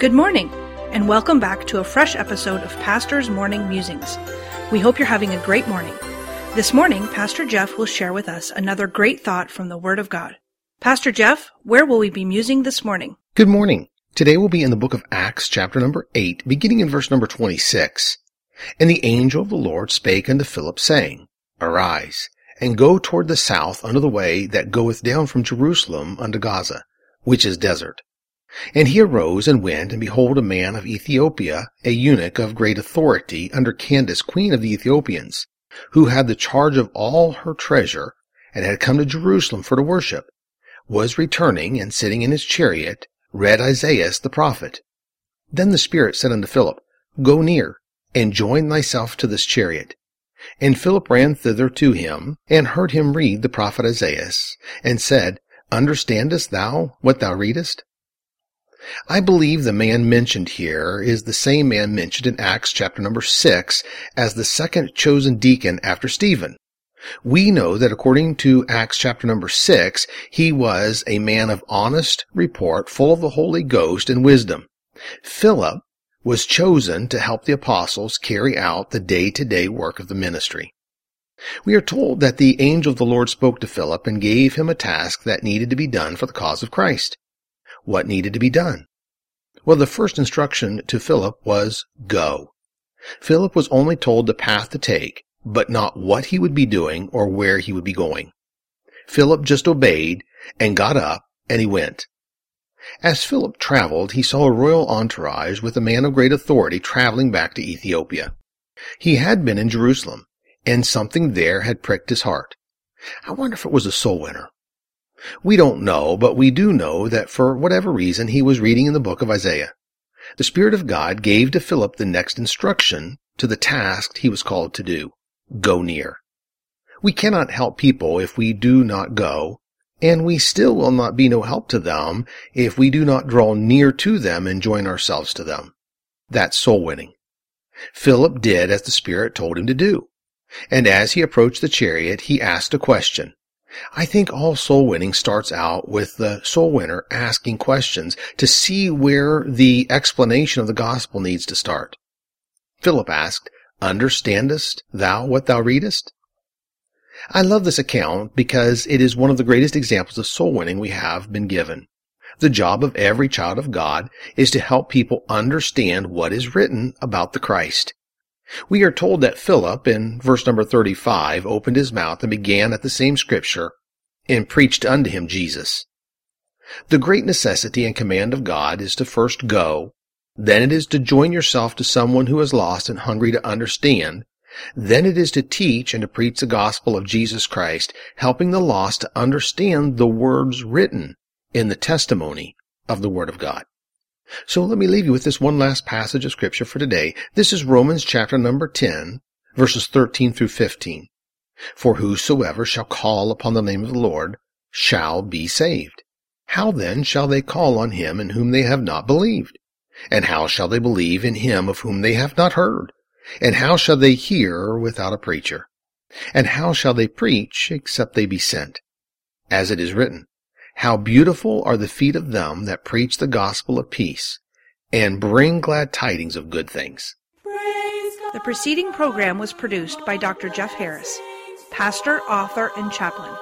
Good morning, and welcome back to a fresh episode of Pastor's Morning Musings. We hope you're having a great morning. This morning, Pastor Jeff will share with us another great thought from the Word of God. Pastor Jeff, where will we be musing this morning? Good morning. Today we'll be in the book of Acts, chapter number 8, beginning in verse number 26. And the angel of the Lord spake unto Philip, saying, Arise, and go toward the south unto the way that goeth down from Jerusalem unto Gaza, which is desert. And he arose and went, and behold, a man of Ethiopia, a eunuch of great authority under Candace, queen of the Ethiopians, who had the charge of all her treasure, and had come to Jerusalem for to worship, was returning, and sitting in his chariot, read Isaiah the prophet. Then the Spirit said unto Philip, Go near, and join thyself to this chariot. And Philip ran thither to him, and heard him read the prophet Isaiah, and said, Understandest thou what thou readest? I believe the man mentioned here is the same man mentioned in Acts chapter number 6 as the second chosen deacon after Stephen. We know that according to Acts chapter number 6, he was a man of honest report, full of the Holy Ghost and wisdom. Philip was chosen to help the apostles carry out the day-to-day work of the ministry. We are told that the angel of the Lord spoke to Philip and gave him a task that needed to be done for the cause of Christ what needed to be done? Well, the first instruction to Philip was go. Philip was only told the path to take, but not what he would be doing or where he would be going. Philip just obeyed and got up and he went. As Philip traveled, he saw a royal entourage with a man of great authority traveling back to Ethiopia. He had been in Jerusalem, and something there had pricked his heart. I wonder if it was a soul winner. We don't know, but we do know that for whatever reason he was reading in the book of Isaiah. The Spirit of God gave to Philip the next instruction to the task he was called to do. Go near. We cannot help people if we do not go, and we still will not be no help to them if we do not draw near to them and join ourselves to them. That's soul winning. Philip did as the Spirit told him to do. And as he approached the chariot, he asked a question. I think all soul winning starts out with the soul winner asking questions to see where the explanation of the gospel needs to start. Philip asked, Understandest thou what thou readest? I love this account because it is one of the greatest examples of soul winning we have been given. The job of every child of God is to help people understand what is written about the Christ. We are told that Philip, in verse number 35, opened his mouth and began at the same scripture and preached unto him Jesus. The great necessity and command of God is to first go, then it is to join yourself to someone who is lost and hungry to understand, then it is to teach and to preach the gospel of Jesus Christ, helping the lost to understand the words written in the testimony of the Word of God. So let me leave you with this one last passage of scripture for today. This is Romans chapter number 10, verses 13 through 15. For whosoever shall call upon the name of the Lord shall be saved. How then shall they call on him in whom they have not believed? And how shall they believe in him of whom they have not heard? And how shall they hear without a preacher? And how shall they preach except they be sent? As it is written, how beautiful are the feet of them that preach the gospel of peace and bring glad tidings of good things. The preceding program was produced by Dr. Jeff Harris, pastor, author, and chaplain.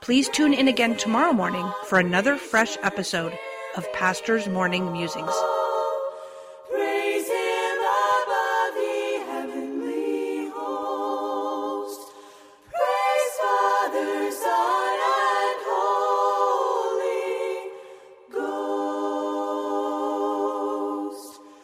Please tune in again tomorrow morning for another fresh episode of Pastor's Morning Musings.